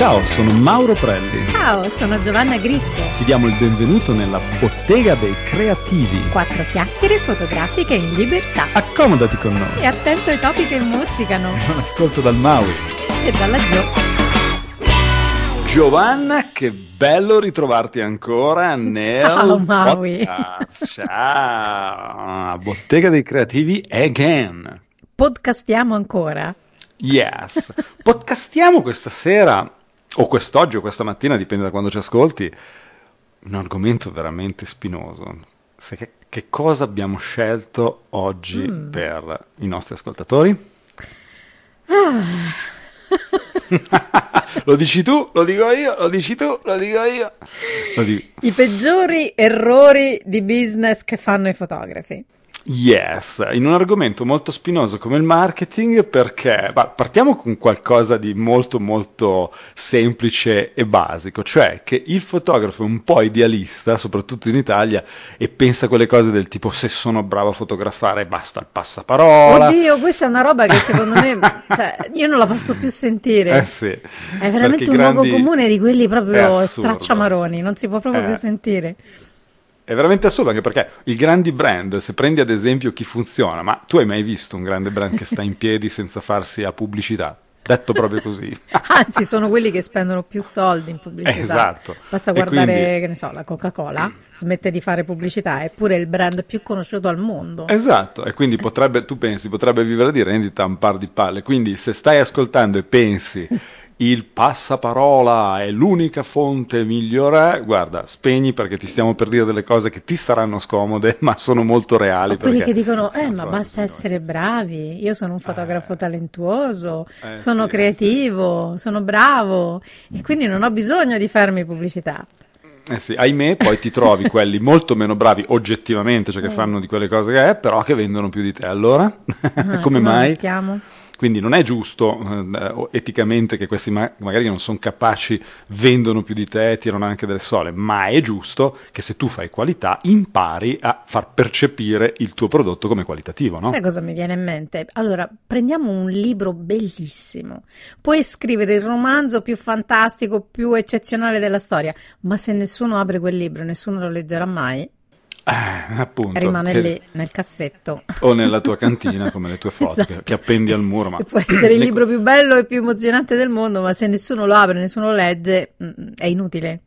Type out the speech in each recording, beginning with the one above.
Ciao, sono Mauro Prelli. Ciao, sono Giovanna Grifo. Ti diamo il benvenuto nella Bottega dei Creativi. Quattro chiacchiere fotografiche in libertà. Accomodati con noi. E attento ai topi che mozzicano. Un ascolto dal Maui. E dalla Gio. Giovanna, che bello ritrovarti ancora nel Ciao, Maui. podcast. Ciao, Bottega dei Creativi again. Podcastiamo ancora. Yes. Podcastiamo questa sera, o quest'oggi o questa mattina, dipende da quando ci ascolti, un argomento veramente spinoso. Che, che cosa abbiamo scelto oggi Mm. per i nostri ascoltatori? lo dici tu, lo dico io, lo dici tu, lo dico io. Lo dico. I peggiori errori di business che fanno i fotografi. Yes, in un argomento molto spinoso come il marketing, perché ma partiamo con qualcosa di molto molto semplice e basico, cioè che il fotografo è un po' idealista, soprattutto in Italia, e pensa a quelle cose del tipo se sono bravo a fotografare basta il passaparola. Oddio, questa è una roba che secondo me, cioè, io non la posso più sentire. Eh sì, È veramente un grandi- luogo comune di quelli proprio stracciamaroni, non si può proprio Eh. più sentire. È veramente assurdo anche perché i grandi brand, se prendi ad esempio chi funziona, ma tu hai mai visto un grande brand che sta in piedi senza farsi a pubblicità? Detto proprio così. Anzi, sono quelli che spendono più soldi in pubblicità. Esatto. Basta guardare, quindi- che ne so, la Coca-Cola smette di fare pubblicità, eppure è il brand più conosciuto al mondo. Esatto, e quindi potrebbe, tu pensi, potrebbe vivere di rendita un par di palle. Quindi se stai ascoltando e pensi il passaparola è l'unica fonte migliore, guarda, spegni perché ti stiamo per dire delle cose che ti saranno scomode, ma sono molto reali. O quelli che dicono, eh, ma basta sì, essere bravi, io sono un fotografo Eh. talentuoso, Eh, sono sì, eh, creativo, sono bravo e quindi non ho bisogno di farmi pubblicità. Eh sì, ahimè, poi ti trovi quelli molto meno bravi oggettivamente, cioè che Mm. fanno di quelle cose che è, però che vendono più di te. Allora, Ah, come mai? mettiamo? Quindi non è giusto eh, eticamente che questi ma- magari non sono capaci vendono più di te tirano anche delle sole, ma è giusto che se tu fai qualità impari a far percepire il tuo prodotto come qualitativo, no? Sai cosa mi viene in mente? Allora, prendiamo un libro bellissimo. Puoi scrivere il romanzo più fantastico, più eccezionale della storia, ma se nessuno apre quel libro, nessuno lo leggerà mai, Eh, appunto. rimane che- lì nel cassetto. O nella tua cantina, come le tue foto che, Esatto. che appendi al muro. Ma... Che può essere il libro più bello e più emozionante del mondo, ma se nessuno lo apre, nessuno lo legge, mm, è inutile.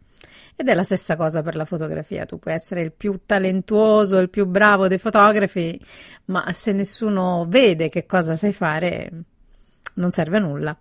Ed è la stessa cosa per la fotografia. Tu puoi essere il più talentuoso, il più bravo dei fotografi, ma se nessuno vede che cosa sai fare, non serve a nulla.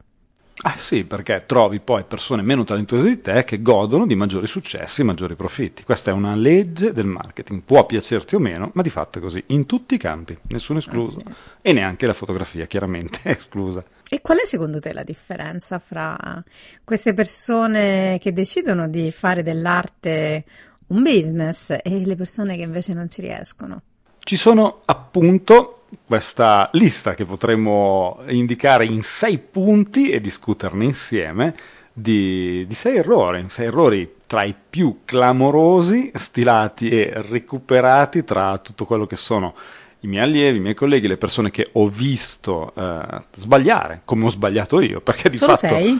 Ah sì, perché trovi poi persone meno talentuose di te che godono di maggiori successi e maggiori profitti. Questa è una legge del marketing, può piacerti o meno, ma di fatto è così, in tutti i campi, nessuno escluso. Ah, sì. E neanche la fotografia, chiaramente, è esclusa. E qual è secondo te la differenza fra queste persone che decidono di fare dell'arte un business e le persone che invece non ci riescono? Ci sono appunto questa lista che potremmo indicare in sei punti e discuterne insieme di, di sei errori, sei errori tra i più clamorosi, stilati e recuperati tra tutto quello che sono i miei allievi, i miei colleghi, le persone che ho visto eh, sbagliare, come ho sbagliato io, perché di Solo fatto... sei?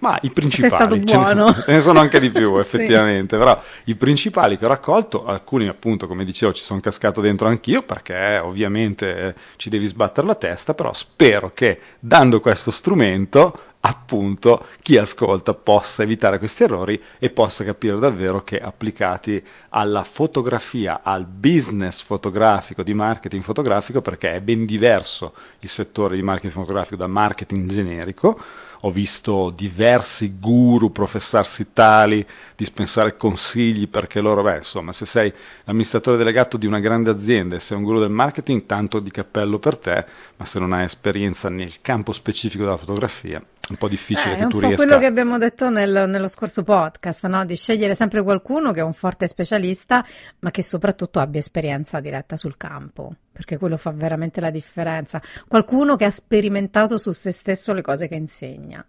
Ma i principali, stato ce ne sono, buono. ce ne sono anche di più Sì. effettivamente, però i principali che ho raccolto, alcuni appunto come dicevo ci sono cascato dentro anch'io perché ovviamente eh, ci devi sbattere la testa, però spero che dando questo strumento appunto chi ascolta possa evitare questi errori e possa capire davvero che applicati alla fotografia, al business fotografico, di marketing fotografico, perché è ben diverso il settore di marketing fotografico dal marketing generico, ho visto diversi guru professarsi tali, dispensare consigli perché loro, beh, insomma, se sei l'amministratore delegato di una grande azienda e sei un guru del marketing, tanto di cappello per te, ma se non hai esperienza nel campo specifico della fotografia, è un po' difficile Eh, che è un tu po' riesca. quello che abbiamo detto nel- nello scorso podcast, no? Di scegliere sempre qualcuno che è un forte specialista, ma che soprattutto abbia esperienza diretta sul campo, perché quello fa veramente la differenza. Qualcuno che ha sperimentato su se stesso le cose che insegna.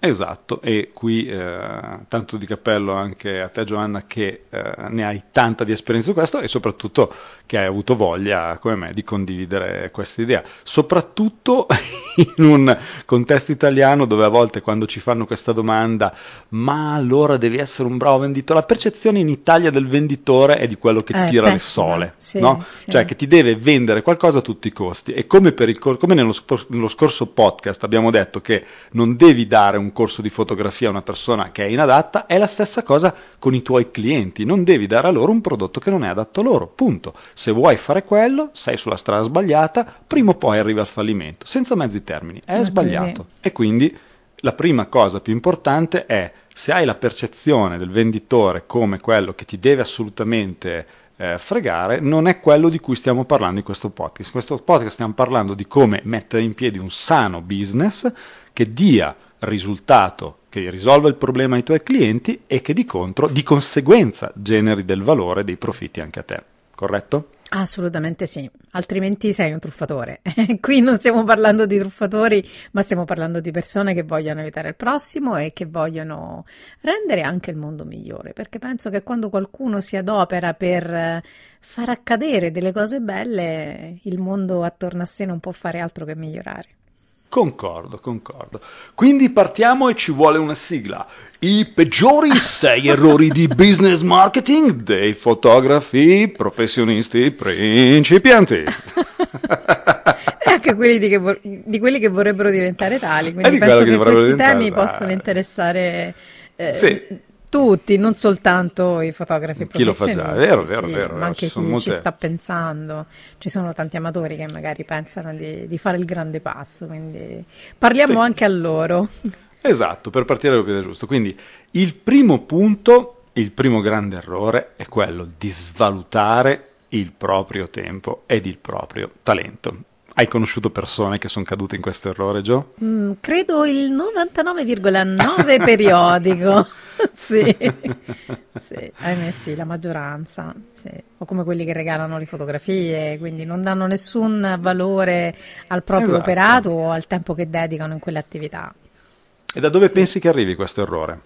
Esatto, e qui eh, tanto di cappello anche a te Giovanna che eh, ne hai tanta di esperienza su questo e soprattutto che hai avuto voglia, come me, di condividere questa idea, soprattutto in un contesto italiano dove a volte quando ci fanno questa domanda, ma allora devi essere un bravo venditore, la percezione in Italia del venditore è di quello che Eh, tira le pessima, sole, sì, no? sì. Cioè che ti deve vendere qualcosa a tutti i costi e come, per il come nello, nello scorso podcast abbiamo detto che non devi dare un corso di fotografia a una persona che è inadatta, è la stessa cosa con i tuoi clienti, non devi dare a loro un prodotto che non è adatto a loro, punto. Se vuoi fare quello, sei sulla strada sbagliata, prima o poi arrivi al fallimento, senza mezzi termini, è È sbagliato. così. E quindi la prima cosa più importante è se hai la percezione del venditore come quello che ti deve assolutamente eh, fregare, non è quello di cui stiamo parlando in questo podcast. In questo podcast stiamo parlando di come mettere in piedi un sano business che dia risultato, che risolva il problema ai tuoi clienti e che di contro, di conseguenza, generi del valore, dei profitti anche a te. Corretto? Assolutamente sì, altrimenti sei un truffatore. Qui non stiamo parlando di truffatori, ma stiamo parlando di persone che vogliono aiutare il prossimo e che vogliono rendere anche il mondo migliore, perché penso che quando qualcuno si adopera per eh, far accadere delle cose belle, il mondo attorno a sé non può fare altro che migliorare. Concordo, concordo. Quindi partiamo e ci vuole una sigla. I peggiori sei errori di business marketing dei fotografi professionisti principianti. E anche quelli di, vor- di quelli che vorrebbero diventare tali, quindi di penso che che questi diventare temi tali. possono interessare eh, Sì. Tutti, non soltanto i fotografi Chi lo fa già, è vero, vero, sì, vero, ma anche ci chi sono ci molte- sta pensando. Ci sono tanti amatori che magari pensano di, di fare il grande passo, quindi parliamo Sì. anche a loro. Esatto, per partire dal piede giusto. Quindi il primo punto, il primo grande errore è quello di svalutare il proprio tempo ed il proprio talento. Hai conosciuto persone che sono cadute in questo errore, Gio? Mm, credo il 99,9 periodico. Sì, sì, ahimè sì, la maggioranza. sì. O come quelli che regalano le fotografie, quindi non danno nessun valore al proprio Esatto. operato o al tempo che dedicano in quelle attività. E da dove Sì. pensi che arrivi questo errore?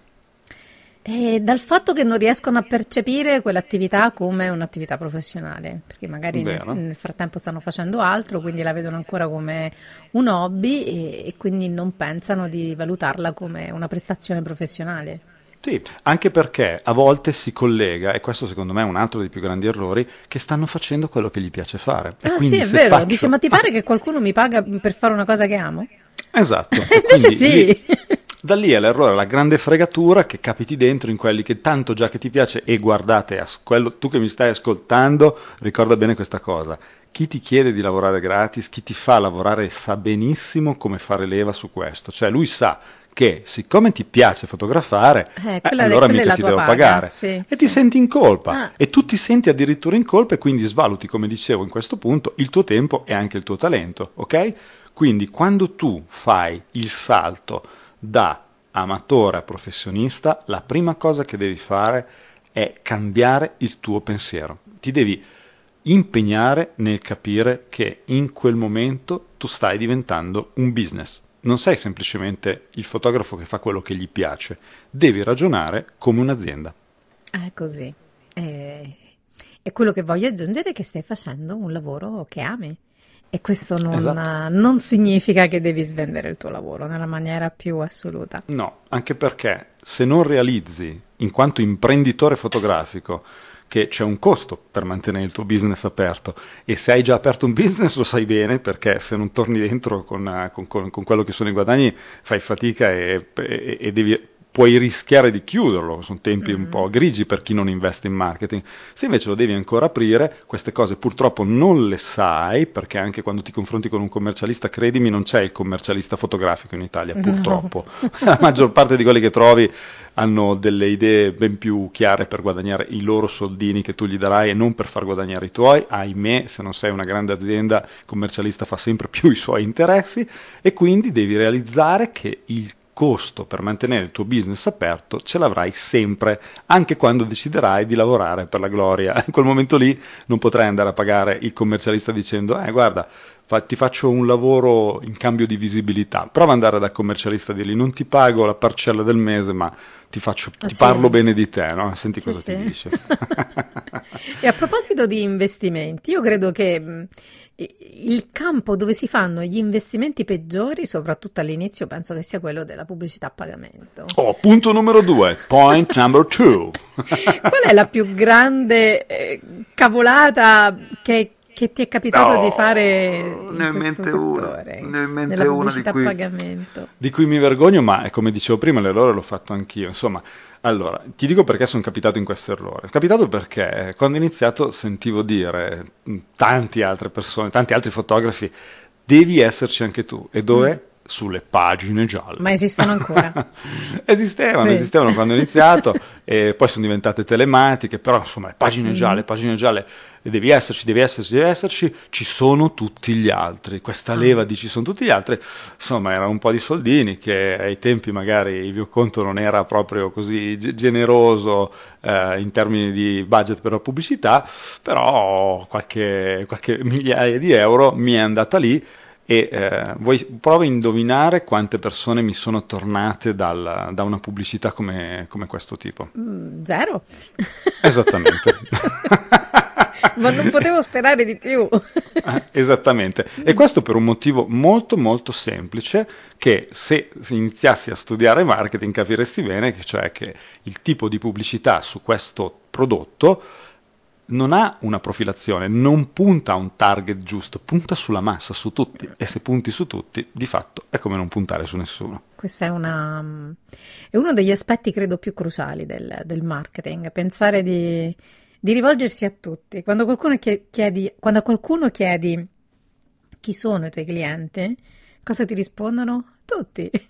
E dal fatto che non riescono a percepire quell'attività come un'attività professionale, perché magari nel, nel frattempo stanno facendo altro, quindi la vedono ancora come un hobby e, e quindi non pensano di valutarla come una prestazione professionale. Sì, anche perché a volte si collega, e questo secondo me è un altro dei più grandi errori, che stanno facendo quello che gli piace fare. E Ah sì, è se vero, faccio- dice ma ti pare che qualcuno mi paga per fare una cosa che amo? Esatto. Invece sì. lì- da lì è l'errore, la grande fregatura che capiti dentro in quelli che tanto già che ti piace e guardate, as- quello- tu che mi stai ascoltando, ricorda bene questa cosa. Chi ti chiede di lavorare gratis, chi ti fa lavorare sa benissimo come fare leva su questo. Cioè lui sa che siccome ti piace fotografare, Eh, eh, allora mica ti devo paga, pagare. sì, e sì. ti senti in colpa. Ah. E tu ti senti addirittura in colpa e quindi svaluti, come dicevo in questo punto, il tuo tempo e anche il tuo talento, ok? Quindi quando tu fai il salto da amatore a professionista, la prima cosa che devi fare è cambiare il tuo pensiero. Ti devi impegnare nel capire che in quel momento tu stai diventando un business. Non sei semplicemente il fotografo che fa quello che gli piace, devi ragionare come un'azienda. È così. E, e quello che voglio aggiungere è che stai facendo un lavoro che ami. E questo non, Esatto. non significa che devi svendere il tuo lavoro nella maniera più assoluta. No, anche perché se non realizzi, in quanto imprenditore fotografico, che c'è un costo per mantenere il tuo business aperto e se hai già aperto un business lo sai bene perché se non torni dentro con, con- con- con quello che sono i guadagni fai fatica e, e- e devi- puoi rischiare di chiuderlo, sono tempi un po' grigi per chi non investe in marketing. Se invece lo devi ancora aprire, queste cose purtroppo non le sai perché anche quando ti confronti con un commercialista, credimi, non c'è il commercialista fotografico in Italia, No. purtroppo. La maggior parte di quelli che trovi hanno delle idee ben più chiare per guadagnare i loro soldini che tu gli darai e non per far guadagnare i tuoi. Ahimè, se non sei una grande azienda, il commercialista fa sempre più i suoi interessi e quindi devi realizzare che il costo per mantenere il tuo business aperto ce l'avrai sempre, anche quando deciderai di lavorare per la gloria. In quel momento lì non potrai andare a pagare il commercialista dicendo, eh guarda, ti faccio un lavoro in cambio di visibilità. Prova ad andare dal commercialista e dirgli, non ti pago la parcella del mese, ma ti, faccio, ah, ti sì. parlo bene di te, no? Senti cosa sì. ti dice. e a proposito di investimenti, io credo che il campo dove si fanno gli investimenti peggiori, soprattutto all'inizio, penso che sia quello della pubblicità a pagamento. Oh, punto numero due, point number two. Qual è la più grande eh, cavolata che, che ti è capitato no, di fare ne in mente settore, una, ne mente una di cui, di cui mi vergogno, ma come dicevo prima, l'errore l'ho fatto anch'io. Insomma, allora, ti dico perché sono capitato in questo errore. È capitato perché quando ho iniziato sentivo dire tante altre persone, tanti altri fotografi, devi esserci anche tu. E dove? Mm sulle pagine gialle. Ma esistono ancora? esistevano, sì. esistevano quando ho iniziato e poi sono diventate telematiche, però insomma le pagine mm. gialle, pagine gialle, devi esserci, devi esserci, devi esserci, ci sono tutti gli altri, questa ah. leva di ci sono tutti gli altri, insomma era un po' di soldini che ai tempi magari il mio conto non era proprio così generoso eh, in termini di budget per la pubblicità, però qualche, qualche migliaia di euro mi è andata lì e eh, vuoi, prova a indovinare quante persone mi sono tornate dal, da una pubblicità come, come questo tipo. Mm, zero. Esattamente. Ma non potevo sperare di più. Ah, esattamente. E questo per un motivo molto molto semplice che se iniziassi a studiare marketing capiresti bene, cioè che il tipo di pubblicità su questo prodotto non ha una profilazione, non punta a un target giusto, punta sulla massa, su tutti. E se punti su tutti, di fatto è come non puntare su nessuno. Questo è, una, è uno degli aspetti, credo, più cruciali del, del marketing, pensare di, di, rivolgersi a tutti. Quando, chiedi, quando a qualcuno chiedi chi sono i tuoi clienti, cosa ti rispondono? Tutti.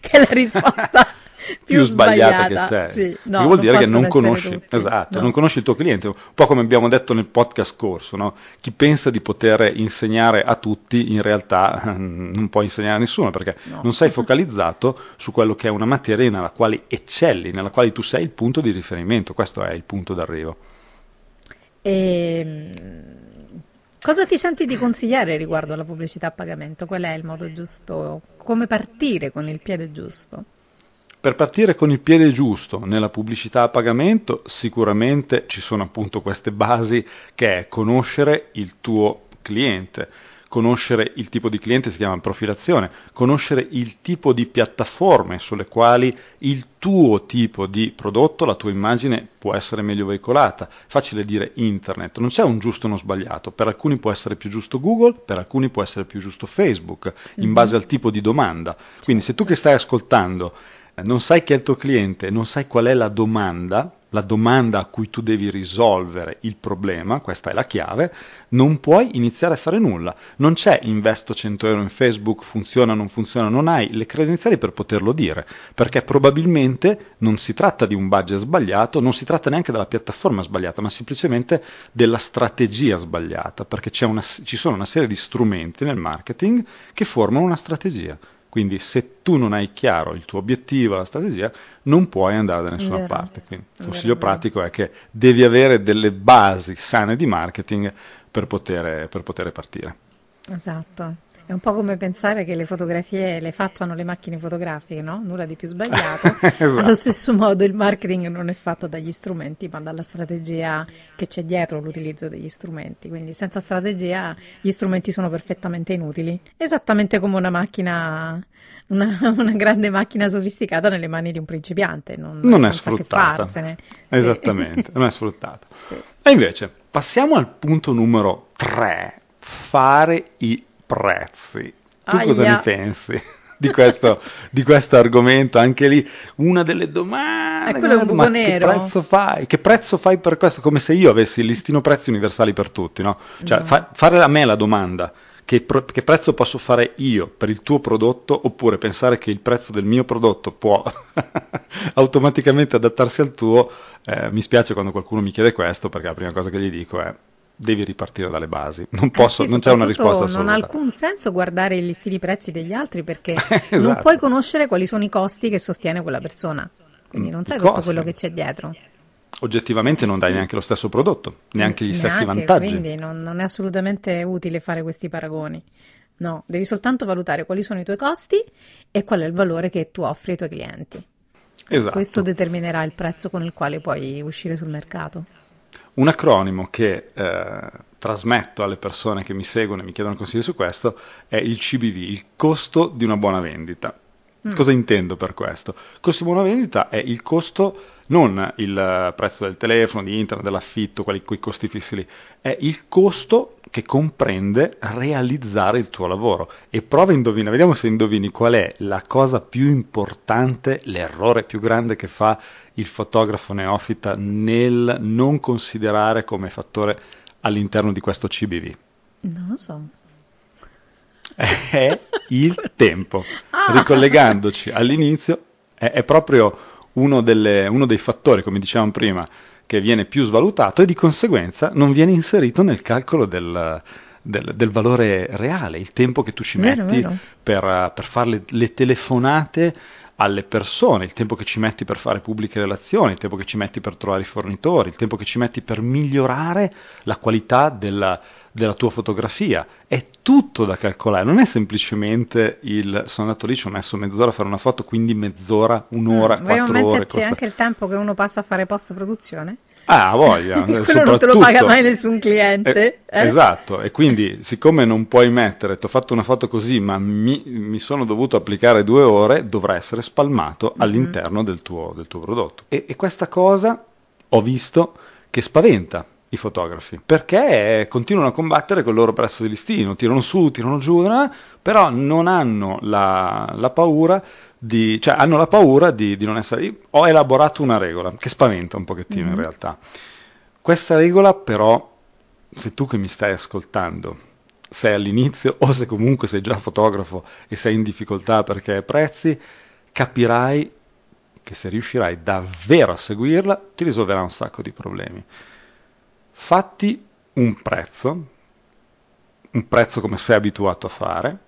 che è la risposta più, sbagliata, sbagliata, che c'è. Sì, no, vuol dire che non conosci, esatto, no. non conosci il tuo cliente, un po' come abbiamo detto nel podcast scorso, no? chi pensa di poter insegnare a tutti in realtà non può insegnare a nessuno perché no. non sei focalizzato su quello che è una materia nella quale eccelli, nella quale tu sei il punto di riferimento, questo è il punto d'arrivo. E, ehm, cosa ti senti di consigliare riguardo alla pubblicità a pagamento? Qual è il modo giusto? Come partire con il piede giusto? Per partire con il piede giusto nella pubblicità a pagamento sicuramente ci sono appunto queste basi che è conoscere il tuo cliente, conoscere il tipo di cliente si chiama profilazione, conoscere il tipo di piattaforme sulle quali il tuo tipo di prodotto, la tua immagine può essere meglio veicolata. Facile dire internet, non c'è un giusto o uno sbagliato, per alcuni può essere più giusto Google, per alcuni può essere più giusto Facebook, in mm-hmm. base al tipo di domanda. Quindi se tu che stai ascoltando non sai chi è il tuo cliente, non sai qual è la domanda, la domanda a cui tu devi risolvere il problema, questa è la chiave, non puoi iniziare a fare nulla. Non c'è investo 100 euro in Facebook, funziona non funziona, non hai le credenziali per poterlo dire, perché probabilmente non si tratta di un budget sbagliato, non si tratta neanche della piattaforma sbagliata, ma semplicemente della strategia sbagliata, perché una, ci sono una serie di strumenti nel marketing che formano una strategia. Quindi se tu non hai chiaro il tuo obiettivo, la strategia, non puoi andare da nessuna vero, parte. Quindi il consiglio vero, pratico è che devi avere delle basi sane di marketing per poter, per poter partire. Esatto. È un po' come pensare che le fotografie le facciano le macchine fotografiche, no? Nulla di più sbagliato. esatto. Allo stesso modo il marketing non è fatto dagli strumenti, ma dalla strategia che c'è dietro l'utilizzo degli strumenti. Quindi senza strategia gli strumenti sono perfettamente inutili. Esattamente come una macchina una, una, grande macchina sofisticata nelle mani di un principiante. Non, non è sfruttata. Esattamente, sì. non è sfruttata. Sì. E invece, passiamo al punto numero 3, fare i prezzi. Tu Aia. cosa ne pensi? Di questo, di questo, argomento, anche lì una delle domande. È quello un ma nero. che prezzo fai? Che prezzo fai per questo? Come se io avessi il listino prezzi universali per tutti, no? Cioè, no. Fa, fare a me la domanda. Che, che, prezzo posso fare io per il tuo prodotto oppure pensare che il prezzo del mio prodotto può automaticamente adattarsi al tuo, eh, mi spiace quando qualcuno mi chiede questo perché la prima cosa che gli dico è devi ripartire dalle basi. Non, posso, eh sì, non c'è una risposta assoluta. Non ha alcun senso guardare i listini prezzi degli altri perché esatto. non puoi conoscere quali sono i costi che sostiene quella persona. Quindi non sai tutto quello che c'è dietro. Oggettivamente non dai sì. neanche lo stesso prodotto, neanche gli neanche, stessi vantaggi. Quindi non, non è assolutamente utile fare questi paragoni. No, devi soltanto valutare quali sono i tuoi costi e qual è il valore che tu offri ai tuoi clienti. Esatto. Questo determinerà il prezzo con il quale puoi uscire sul mercato. Un acronimo che eh, trasmetto alle persone che mi seguono e mi chiedono consigli su questo è il CBV, il costo di una buona vendita. Mm. Cosa intendo per questo? Costo di buona vendita è il costo, non il prezzo del telefono, di internet, dell'affitto, quei, quei costi fissi lì, è il costo che comprende realizzare il tuo lavoro. E prova a indovinare, vediamo se indovini qual è la cosa più importante, l'errore più grande che fa il fotografo neofita nel non considerare come fattore all'interno di questo CBV. Non lo so. È il tempo. Ah. Ricollegandoci all'inizio, è, è proprio uno, delle, uno dei fattori, come dicevamo prima, che viene più svalutato e di conseguenza non viene inserito nel calcolo del, del, del valore reale, il tempo che tu ci Vero, metti vero. per, per fare le, le telefonate alle persone, il tempo che ci metti per fare pubbliche relazioni, il tempo che ci metti per trovare i fornitori, il tempo che ci metti per migliorare la qualità della, della tua fotografia. È tutto da calcolare, non è semplicemente il sono andato lì, ci ho messo mezz'ora a fare una foto, quindi mezz'ora, un'ora, Mm, quattro ore. metterci costa- anche il tempo che uno passa a fare post produzione? Ah, voglia, Quello non te lo paga mai nessun cliente. Eh, eh? Esatto, e quindi siccome non puoi mettere, ti ho fatto una foto così, ma mi, mi sono dovuto applicare due ore, dovrà essere spalmato Mm-hmm. all'interno del tuo, del tuo prodotto. E, e questa cosa ho visto che spaventa i fotografi, perché continuano a combattere con il loro prezzo di listino, tirano su, tirano giù, eh, però non hanno la, la paura di, cioè hanno la paura di, di non essere... Ho elaborato una regola che spaventa un pochettino in Mhm. realtà. Questa regola però, se tu che mi stai ascoltando sei all'inizio o se comunque sei già fotografo e sei in difficoltà perché hai prezzi, capirai che se riuscirai davvero a seguirla ti risolverà un sacco di problemi. Fatti un prezzo, un prezzo come sei abituato a fare,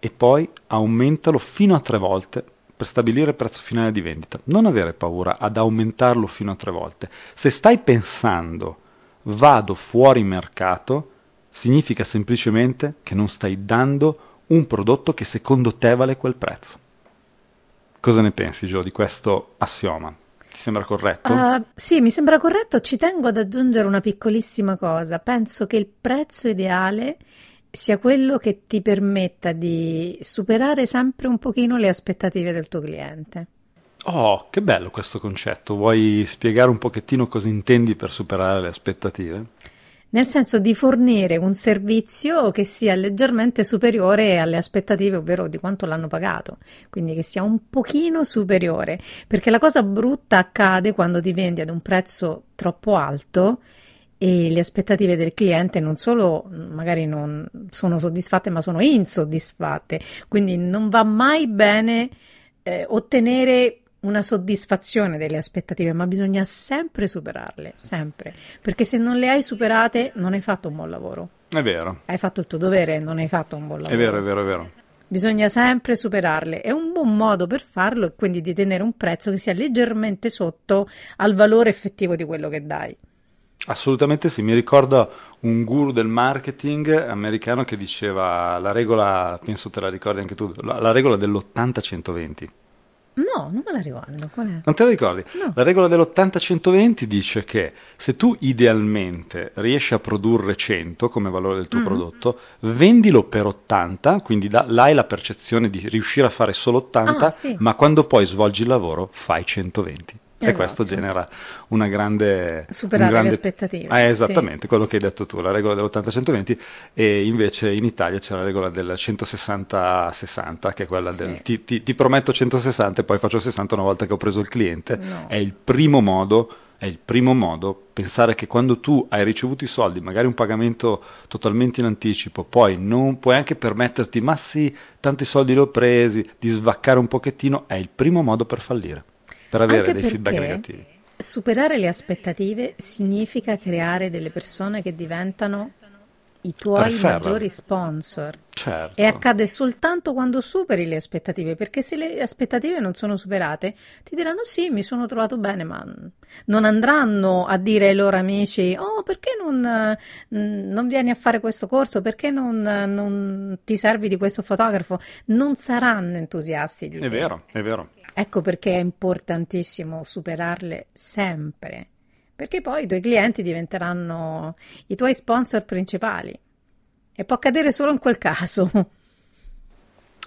e poi aumentalo fino a tre volte per stabilire il prezzo finale di vendita. Non avere paura ad aumentarlo fino a tre volte. Se stai pensando vado fuori mercato, significa semplicemente che non stai dando un prodotto che secondo te vale quel prezzo. Cosa ne pensi, Gio, di questo assioma? Ti sembra corretto? Uh, sì, mi sembra corretto. Ci tengo ad aggiungere una piccolissima cosa. Penso che il prezzo ideale sia quello che ti permetta di superare sempre un pochino le aspettative del tuo cliente. Oh, che bello questo concetto. Vuoi spiegare un pochettino cosa intendi per superare le aspettative? Nel senso di fornire un servizio che sia leggermente superiore alle aspettative, ovvero di quanto l'hanno pagato, quindi che sia un pochino superiore, perché la cosa brutta accade quando ti vendi ad un prezzo troppo alto e le aspettative del cliente non solo magari non sono soddisfatte, ma sono insoddisfatte, quindi non va mai bene eh, ottenere una soddisfazione delle aspettative, ma bisogna sempre superarle, sempre, perché se non le hai superate non hai fatto un buon lavoro. È vero. Hai fatto il tuo dovere, non hai fatto un buon lavoro. È vero, è vero, è vero. Bisogna sempre superarle e un buon modo per farlo è quindi di tenere un prezzo che sia leggermente sotto al valore effettivo di quello che dai. Assolutamente sì, mi ricordo un guru del marketing americano che diceva la regola, penso te la ricordi anche tu, la, la regola dell'80-120. No, non me la ricordo. Qual è? Non te la ricordi? No. La regola dell'80-120 dice che se tu idealmente riesci a produrre 100 come valore del tuo Mm. prodotto, vendilo per 80, quindi da, là hai la percezione di riuscire a fare solo 80, Ah, sì. ma quando poi svolgi il lavoro fai 120. E Esatto. questo genera una grande... Superare un grande- le aspettative. Ah, esattamente, quello che hai detto tu, la regola dell'80-120 e invece in Italia c'è la regola del 160-60 che è quella Sì. del ti, ti- ti prometto 160 e poi faccio 60 una volta che ho preso il cliente. No. È il primo modo, è il primo modo pensare che quando tu hai ricevuto i soldi, magari un pagamento totalmente in anticipo, poi non puoi anche permetterti, ma sì, tanti soldi li ho presi, di svaccare un pochettino, è il primo modo per fallire, per avere Anche dei feedback negativi. Superare le aspettative significa creare delle persone che diventano i tuoi maggiori sponsor. Certo. E accade soltanto quando superi le aspettative, perché se le aspettative non sono superate, ti diranno sì, mi sono trovato bene, ma non andranno a dire ai loro amici, oh, perché non, eh, non vieni a fare questo corso? Perché non, non ti servi di questo fotografo? Non saranno entusiasti di È te. vero, è vero. Ecco perché è importantissimo superarle sempre, perché poi i tuoi clienti diventeranno i tuoi sponsor principali. E può accadere solo in quel caso.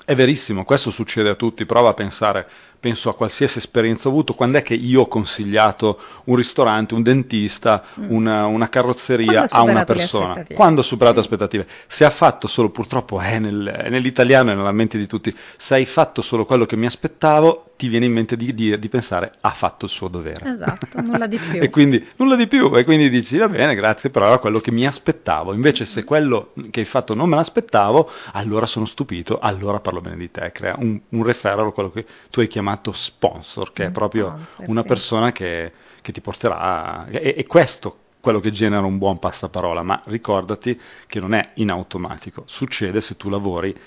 È verissimo, questo succede a tutti. Prova a pensare, penso a qualsiasi esperienza ho avuto. Quando è che io ho consigliato un ristorante, un dentista, una, una carrozzeria Mm. A una persona? Quando ho superato Sì. aspettative. Se ha fatto solo, purtroppo è, nel- è nell'italiano e nella mente di tutti, se hai fatto solo quello che mi aspettavo, ti viene in mente di, di- di pensare ha fatto il suo dovere. Esatto, nulla di più. E quindi nulla di più, e quindi dici va bene, grazie, però era quello che mi aspettavo. Invece, se quello che hai fatto non me l'aspettavo, allora sono stupito, allora parlo bene di te. Crea un, un referral, quello che tu hai chiamato sponsor, che è Un proprio sponsor, una sì. persona che, che ti porterà. E, e questo quello che genera un buon passaparola, ma ricordati che non è in automatico, succede se tu lavori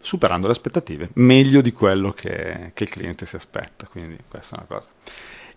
superando le aspettative, meglio di quello che, che il cliente si aspetta, quindi questa è una cosa.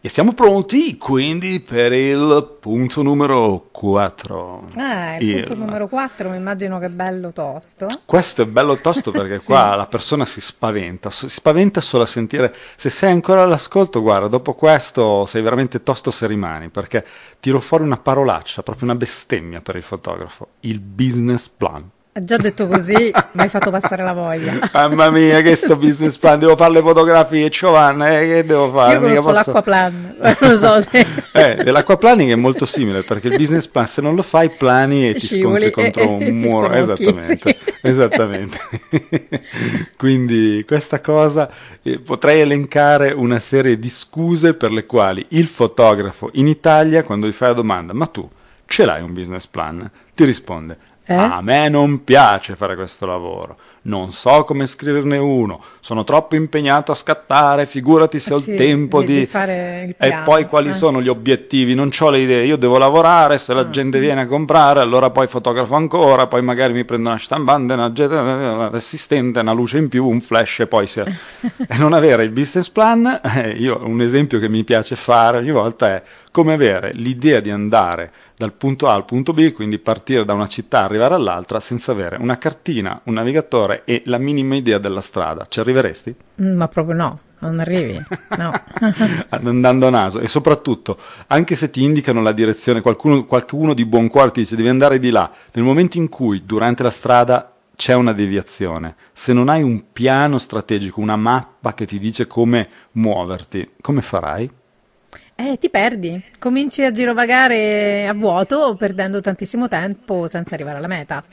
E siamo pronti quindi per il punto numero 4. Ah, il punto numero 4, mi immagino che bello tosto. Questo è bello tosto perché Sì. qua la persona si spaventa, si spaventa solo a sentire, se sei ancora all'ascolto, guarda, dopo questo sei veramente tosto se rimani, perché tiro fuori una parolaccia, proprio una bestemmia per il fotografo, il business plan. Già detto così, mi hai fatto passare la voglia. Mamma mia, che sto business plan, devo fare le fotografie, Giovanna, eh, che devo fare? Io conosco posso- l'acquaplan, non lo so se... Eh, l'acquaplaning è molto simile perché il business plan se non lo fai plani e ti Scivoli scontri contro e- un e ti muro. Esattamente, sì. esattamente. Quindi questa cosa eh, potrei elencare una serie di scuse per le quali il fotografo in Italia quando gli fai la domanda "Ma tu ce l'hai un business plan?" ti risponde Eh? a me non piace fare questo lavoro, non so come scriverne uno, sono troppo impegnato a scattare, figurati se ho Sì, il tempo di- di... fare il E piano, poi quali eh. sono gli obiettivi? Non ho le idee, io devo lavorare, se la Mm. gente viene a comprare, allora poi fotografo ancora, poi magari mi prendo una stampante, una assistente, una luce in più, un flash e poi si... e non avere il business plan, eh, io un esempio che mi piace fare ogni volta è come avere l'idea di andare dal punto A al punto B, quindi partire da una città e arrivare all'altra senza avere una cartina, un navigatore e la minima idea della strada. Ci arriveresti? Mm, Ma proprio no, non arrivi, no. andando a naso e soprattutto anche se ti indicano la direzione qualcuno, qualcuno di buon cuore ti dice devi andare di là nel momento in cui durante la strada c'è una deviazione se non hai un piano strategico una mappa che ti dice come muoverti come farai? Eh, ti perdi, cominci a girovagare a vuoto perdendo tantissimo tempo senza arrivare alla meta.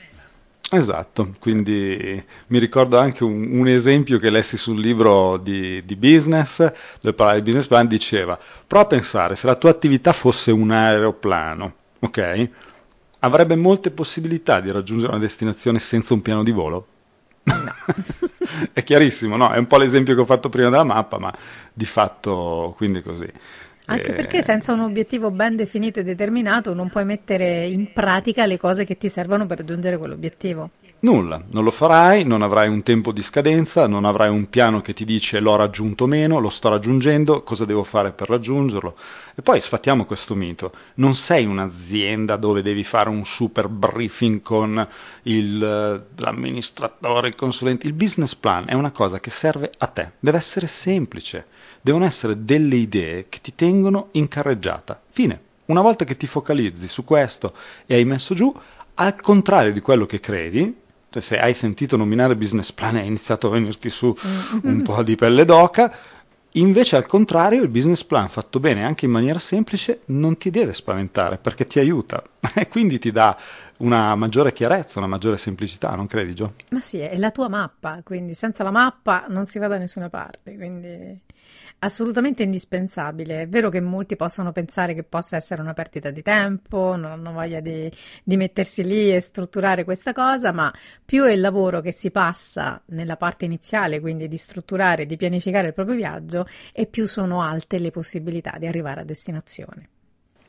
Esatto, quindi mi ricordo anche un, un esempio che lessi sul libro di, di business, dove parlava di business plan, diceva, prova a pensare se la tua attività fosse un aeroplano, ok? Avrebbe molte possibilità di raggiungere una destinazione senza un piano di volo? è chiarissimo, no? È un po' l'esempio che ho fatto prima della mappa, ma di fatto quindi è così. Anche Eh, perché senza un obiettivo ben definito e determinato non puoi mettere in pratica le cose che ti servono per raggiungere quell'obiettivo. Nulla, non lo farai, non avrai un tempo di scadenza, non avrai un piano che ti dice l'ho raggiunto meno, lo sto raggiungendo, cosa devo fare per raggiungerlo. E poi sfattiamo questo mito, non sei un'azienda dove devi fare un super briefing con il, eh, l'amministratore, il consulente. Il business plan è una cosa che serve a te, deve essere semplice, devono essere delle idee che ti tengono in carreggiata. Fine. Una volta che ti focalizzi su questo e hai messo giù, al contrario di quello che credi, cioè se hai sentito nominare business plan e hai iniziato a venirti su un po' di pelle d'oca, invece al contrario il business plan fatto bene anche in maniera semplice non ti deve spaventare perché ti aiuta. E quindi ti dà una maggiore chiarezza, una maggiore semplicità, non credi Gio? Ma sì, è la tua mappa, quindi senza la mappa non si va da nessuna parte, quindi Assolutamente indispensabile. È vero che molti possono pensare che possa essere una perdita di tempo, non hanno voglia di, di, mettersi lì e strutturare questa cosa, ma più è il lavoro che si passa nella parte iniziale, quindi di strutturare, di pianificare il proprio viaggio, e più sono alte le possibilità di arrivare a destinazione.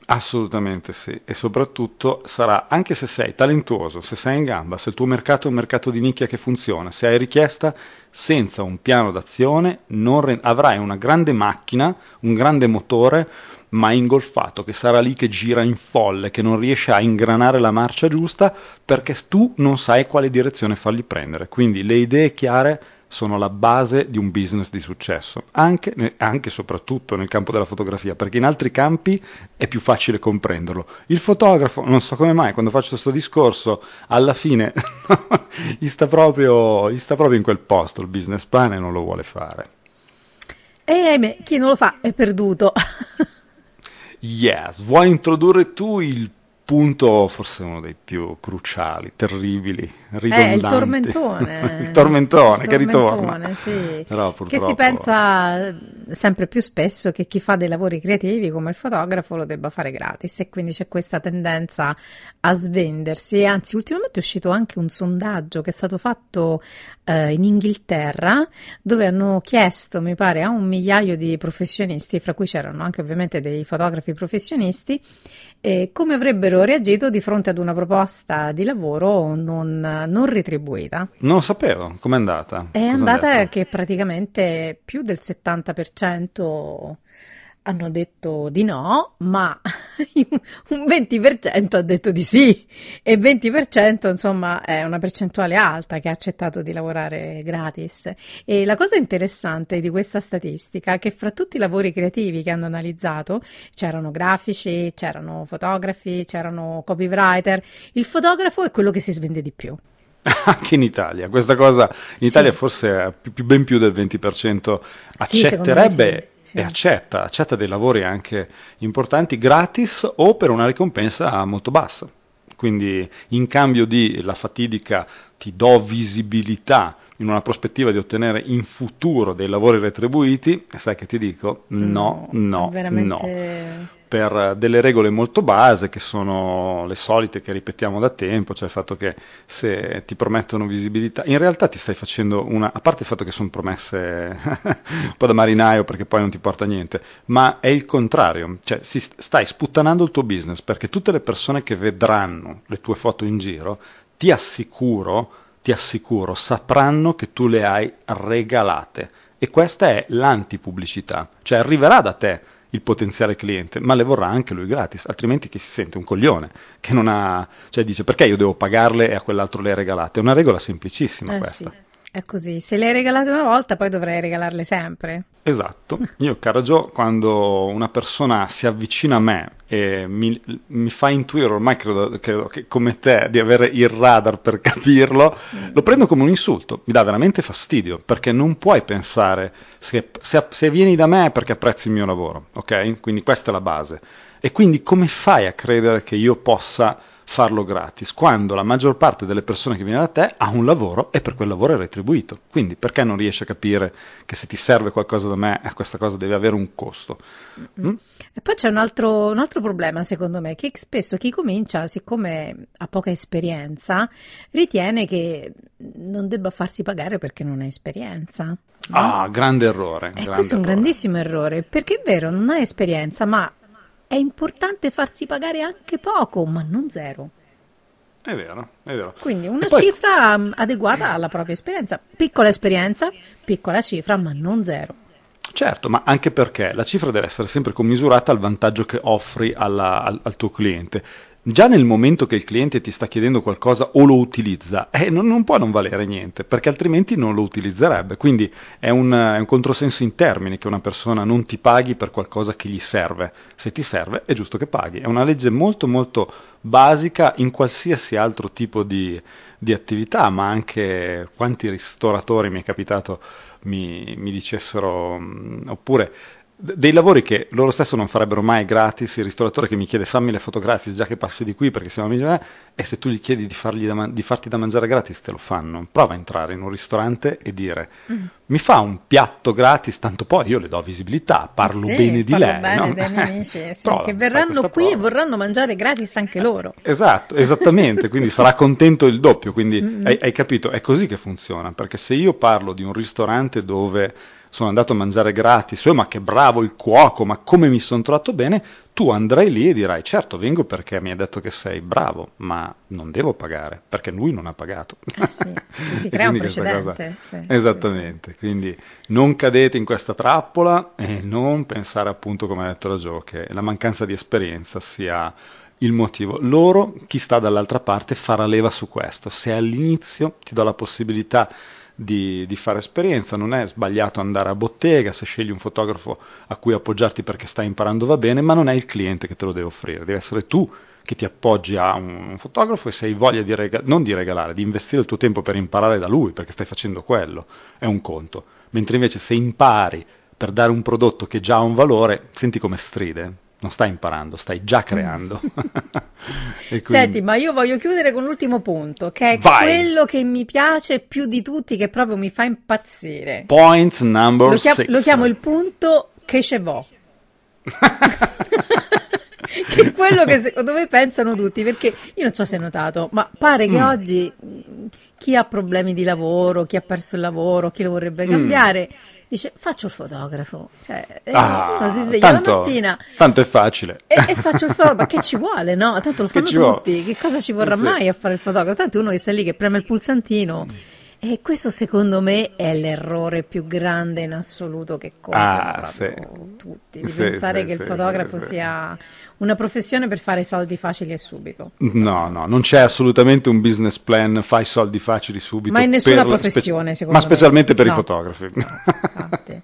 Assolutamente sì, e soprattutto sarà, anche se sei talentuoso, se sei in gamba, se il tuo mercato è un mercato di nicchia che funziona, se hai richiesta, senza un piano d'azione re- avrai una grande macchina, un grande motore, ma ingolfato, che sarà lì che gira in folle, che non riesce a ingranare la marcia giusta perché tu non sai quale direzione fargli prendere. Quindi le idee chiare sono la base di un business di successo, anche, e soprattutto nel campo della fotografia, perché in altri campi è più facile comprenderlo. Il fotografo, non so come mai, quando faccio questo discorso, alla fine gli, sta proprio, gli sta proprio in quel posto il business plan e non lo vuole fare. E ahimè, chi non lo fa è perduto. yes, vuoi introdurre tu il punto forse uno dei più cruciali, terribili, ridondanti. Eh, il tormentone. il tormentone il che ritorna. Sì. Però, purtroppo... Che si pensa sempre più spesso che chi fa dei lavori creativi come il fotografo lo debba fare gratis e quindi c'è questa tendenza a svendersi. E anzi, ultimamente è uscito anche un sondaggio che è stato fatto eh, in Inghilterra dove hanno chiesto, mi pare, a un migliaio di professionisti, fra cui c'erano anche ovviamente dei fotografi professionisti, eh, come avrebbero reagito di fronte ad una proposta di lavoro non, non retribuita. Non lo sapevo, com'è andata? È Cosa andata che praticamente più del 70% hanno detto di no, ma un 20% ha detto di sì e il 20% insomma è una percentuale alta che ha accettato di lavorare gratis. E la cosa interessante di questa statistica è che fra tutti i lavori creativi che hanno analizzato c'erano grafici, c'erano fotografi, c'erano copywriter, il fotografo è quello che si svende di più. Anche in Italia, questa cosa in Italia sì. forse più, ben più del 20% accetterebbe sì, sì, e accetta, accetta dei lavori anche importanti gratis o per una ricompensa molto bassa. Quindi in cambio di la fatidica ti do visibilità in una prospettiva di ottenere in futuro dei lavori retribuiti, sai che ti dico? No, no, no. Per delle regole molto base che sono le solite che ripetiamo da tempo, cioè il fatto che se ti promettono visibilità, in realtà ti stai facendo una, a parte il fatto che sono promesse un po' da marinaio perché poi non ti porta niente, ma è il contrario, cioè stai sputtanando il tuo business perché tutte le persone che vedranno le tue foto in giro, ti assicuro, ti assicuro, sapranno che tu le hai regalate. E questa è l'antipubblicità, cioè arriverà da te il potenziale cliente, ma le vorrà anche lui gratis, altrimenti chi si sente un coglione, che non ha, cioè dice perché io devo pagarle e a quell'altro le regalate? È una regola semplicissima eh, questa. Sì. È così, se le hai regalate una volta poi dovrei regalarle sempre. Esatto, io caro quando una persona si avvicina a me e mi, mi fa intuire, ormai credo, credo, che come te, di avere il radar per capirlo, mm. lo prendo come un insulto, mi dà veramente fastidio, perché non puoi pensare, se, se, se vieni da me è perché apprezzi il mio lavoro, ok? Quindi questa è la base. E quindi come fai a credere che io possa farlo gratis, quando la maggior parte delle persone che viene da te ha un lavoro e per quel lavoro è retribuito. Quindi perché non riesci a capire che se ti serve qualcosa da me, questa cosa deve avere un costo? Mm? E poi c'è un altro, un altro, problema, secondo me, che spesso chi comincia, siccome ha poca esperienza, ritiene che non debba farsi pagare perché non ha esperienza. No? Ah, grande errore. E questo è un grandissimo errore, perché è vero, non hai esperienza, ma è importante farsi pagare anche poco, ma non zero. È vero, è vero. Quindi una poi... cifra mm, adeguata alla propria esperienza. Piccola esperienza, piccola cifra, ma non zero. Certo, ma anche perché la cifra deve essere sempre commisurata al vantaggio che offri alla, al, al tuo cliente già nel momento che il cliente ti sta chiedendo qualcosa o lo utilizza, eh, non, non, può non valere niente, perché altrimenti non lo utilizzerebbe. Quindi è un, è un, controsenso in termini che una persona non ti paghi per qualcosa che gli serve. Se ti serve è giusto che paghi. È una legge molto molto basica in qualsiasi altro tipo di, di attività, ma anche quanti ristoratori mi è capitato mi, mi dicessero, oppure dei lavori che loro stesso non farebbero mai gratis, il ristoratore che mi chiede fammi le foto gratis già che passi di qui perché siamo amici, eh, e se tu gli chiedi di, da, di, farti da mangiare gratis te lo fanno. Prova a entrare in un ristorante e dire mm. mi fa un piatto gratis, tanto poi io le do visibilità, parlo sì, bene di lei. bene no? dei miei amici, sì, prova, che verranno qui prova. e vorranno mangiare gratis anche loro. Esatto, esattamente, quindi sarà contento il doppio, quindi mm-hmm. hai, hai capito, è così che funziona, perché se io parlo di un ristorante dove sono andato a mangiare gratis, oh, ma che bravo il cuoco, ma come mi sono trovato bene, tu andrai lì e dirai certo vengo perché mi ha detto che sei bravo, ma non devo pagare perché lui non ha pagato. Eh sì, sì, si crea un precedente. Cosa... Sì, Esattamente, quindi non cadete in questa trappola e non pensare appunto come ha detto la Joe che la mancanza di esperienza sia il motivo. Loro, chi sta dall'altra parte, farà leva su questo. Se all'inizio ti do la possibilità di, di, fare esperienza, non è sbagliato andare a bottega se scegli un fotografo a cui appoggiarti perché stai imparando va bene, ma non è il cliente che te lo deve offrire, deve essere tu che ti appoggi a un, un fotografo e se hai voglia di regalare, non di regalare, di investire il tuo tempo per imparare da lui perché stai facendo quello, è un conto, mentre invece se impari per dare un prodotto che già ha un valore, senti come stride, non stai imparando, stai già creando. quindi... Senti, ma io voglio chiudere con l'ultimo punto, che è Vai. quello che mi piace più di tutti, che proprio mi fa impazzire. Point number lo, chiam- lo chiamo il punto che ce vo. che è quello che secondo me pensano tutti, perché io non so se hai notato, ma pare che mm. oggi chi ha problemi di lavoro, chi ha perso il lavoro, chi lo vorrebbe mm. Dice faccio il fotografo, cioè eh, ah, uno si sveglia tanto, la mattina tanto è facile e, e faccio il fotografo, ma che ci vuole no? Tanto lo fanno tutti, vuole? che cosa ci vorrà sì. mai a fare il fotografo? Tanto uno che sta lì che preme il pulsantino e questo secondo me è l'errore più grande in assoluto che compiono ah, sì. tutti, di sì, pensare che il fotografo sia una professione per fare soldi facili e subito. No, no, non c'è assolutamente un business plan, fai soldi facili subito. Ma in nessuna professione, spe- secondo Ma specialmente per no. i fotografi.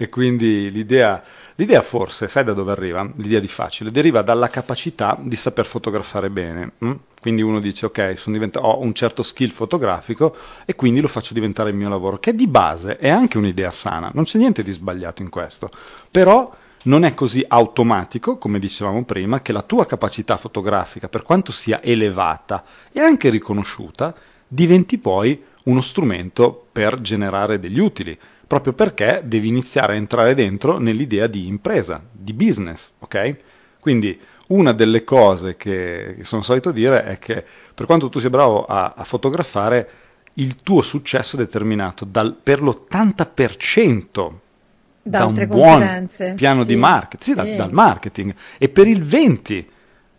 E quindi l'idea, l'idea forse, sai da dove arriva? L'idea di facile, deriva dalla capacità di saper fotografare bene. Hm? Quindi uno dice, ok, divent- ho un certo skill fotografico e quindi lo faccio diventare il mio lavoro, che di base è anche un'idea sana, non c'è niente di sbagliato in questo. Però non è così automatico, come dicevamo prima, che la tua capacità fotografica, per quanto sia elevata e anche riconosciuta, diventi poi uno strumento per generare degli utili, proprio perché devi iniziare a entrare dentro nell'idea di impresa, di business, ok? Quindi una delle cose che sono solito dire è che per quanto tu sia bravo a, a fotografare, il tuo successo è determinato dal, per l'80% da, un buon piano sì, di marketing, sì, sì. Da, dal marketing, e per il 20%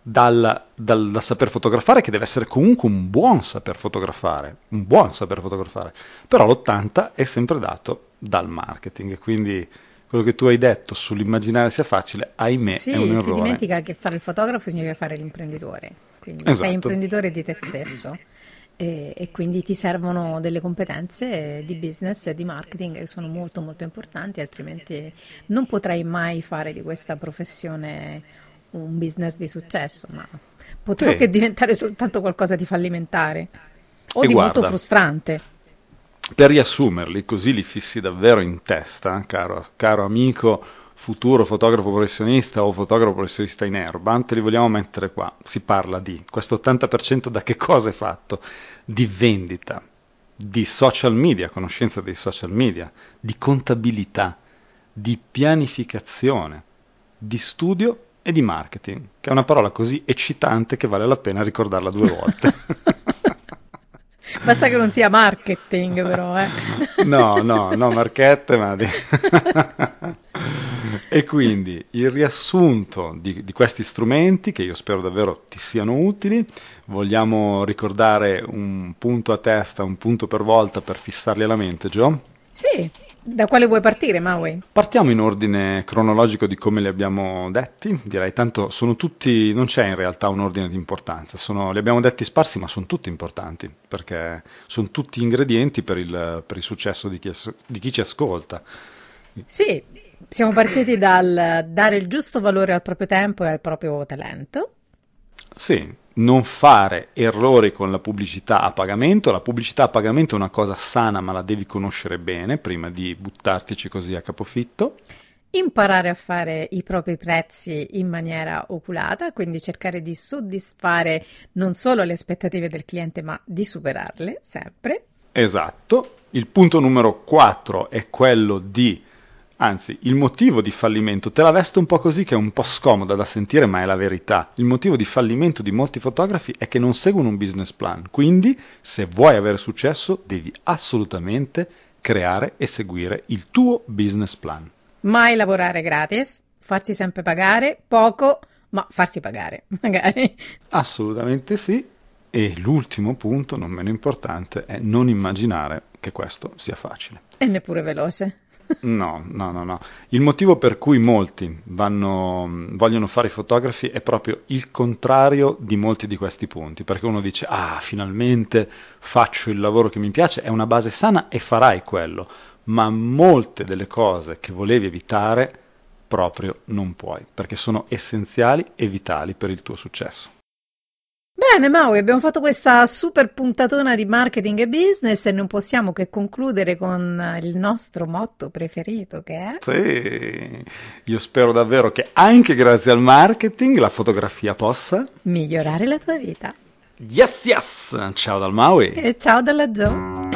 dal, dal, dal, saper fotografare, che deve essere comunque un buon saper fotografare, un buon saper fotografare, però l'80% è sempre dato dal marketing, quindi quello che tu hai detto sull'immaginare sia facile, ahimè, sì, è un errore. si dimentica che fare il fotografo significa fare l'imprenditore, quindi esatto. sei imprenditore di te stesso e, e, quindi ti servono delle competenze di business e di marketing che sono molto molto importanti, altrimenti non potrai mai fare di questa professione un business di successo, ma potrà sì. che diventare soltanto qualcosa di fallimentare o e di guarda, molto frustrante. Per riassumerli, così li fissi davvero in testa, caro, caro amico futuro fotografo professionista o fotografo professionista in erba, te li vogliamo mettere qua. Si parla di questo 80% da che cosa è fatto? Di vendita, di social media, conoscenza dei social media, di contabilità, di pianificazione, di studio e di marketing, che è una parola così eccitante che vale la pena ricordarla due volte. Basta che non sia marketing, però, eh. No, no, no, marchette, ma... Di... e quindi il riassunto di, di, questi strumenti, che io spero davvero ti siano utili, vogliamo ricordare un punto a testa, un punto per volta per fissarli alla mente, Gio? Sì, da quale vuoi partire, Maui? Partiamo in ordine cronologico di come li abbiamo detti, direi tanto sono tutti, non c'è in realtà un ordine di importanza, sono, li abbiamo detti sparsi ma sono tutti importanti perché sono tutti ingredienti per il, per il successo di chi, di chi ci ascolta. Sì, siamo partiti dal dare il giusto valore al proprio tempo e al proprio talento. Sì, non fare errori con la pubblicità a pagamento. La pubblicità a pagamento è una cosa sana, ma la devi conoscere bene prima di buttartici così a capofitto. imparare a fare i propri prezzi in maniera oculata, quindi cercare di soddisfare non solo le aspettative del cliente, ma di superarle sempre. Esatto. Il punto numero 4 è quello di Anzi, il motivo di fallimento, te la vesto un po' così che è un po' scomoda da sentire, ma è la verità. Il motivo di fallimento di molti fotografi è che non seguono un business plan. Quindi, se vuoi avere successo, devi assolutamente creare e seguire il tuo business plan. Mai lavorare gratis, farsi sempre pagare, poco, ma farsi pagare, magari. Assolutamente sì. E l'ultimo punto, non meno importante, è non immaginare che questo sia facile. E neppure veloce. No, no, no, no. Il motivo per cui molti vanno, vogliono fare i fotografi è proprio il contrario di molti di questi punti, perché uno dice, ah, finalmente faccio il lavoro che mi piace, è una base sana e farai quello, ma molte delle cose che volevi evitare proprio non puoi, perché sono essenziali e vitali per il tuo successo. Bene, Maui, abbiamo fatto questa super puntatona di marketing e business e non possiamo che concludere con il nostro motto preferito che è... Sì, io spero davvero che anche grazie al marketing la fotografia possa... Migliorare la tua vita. Yes, yes! Ciao dal Maui! E ciao dalla Joe!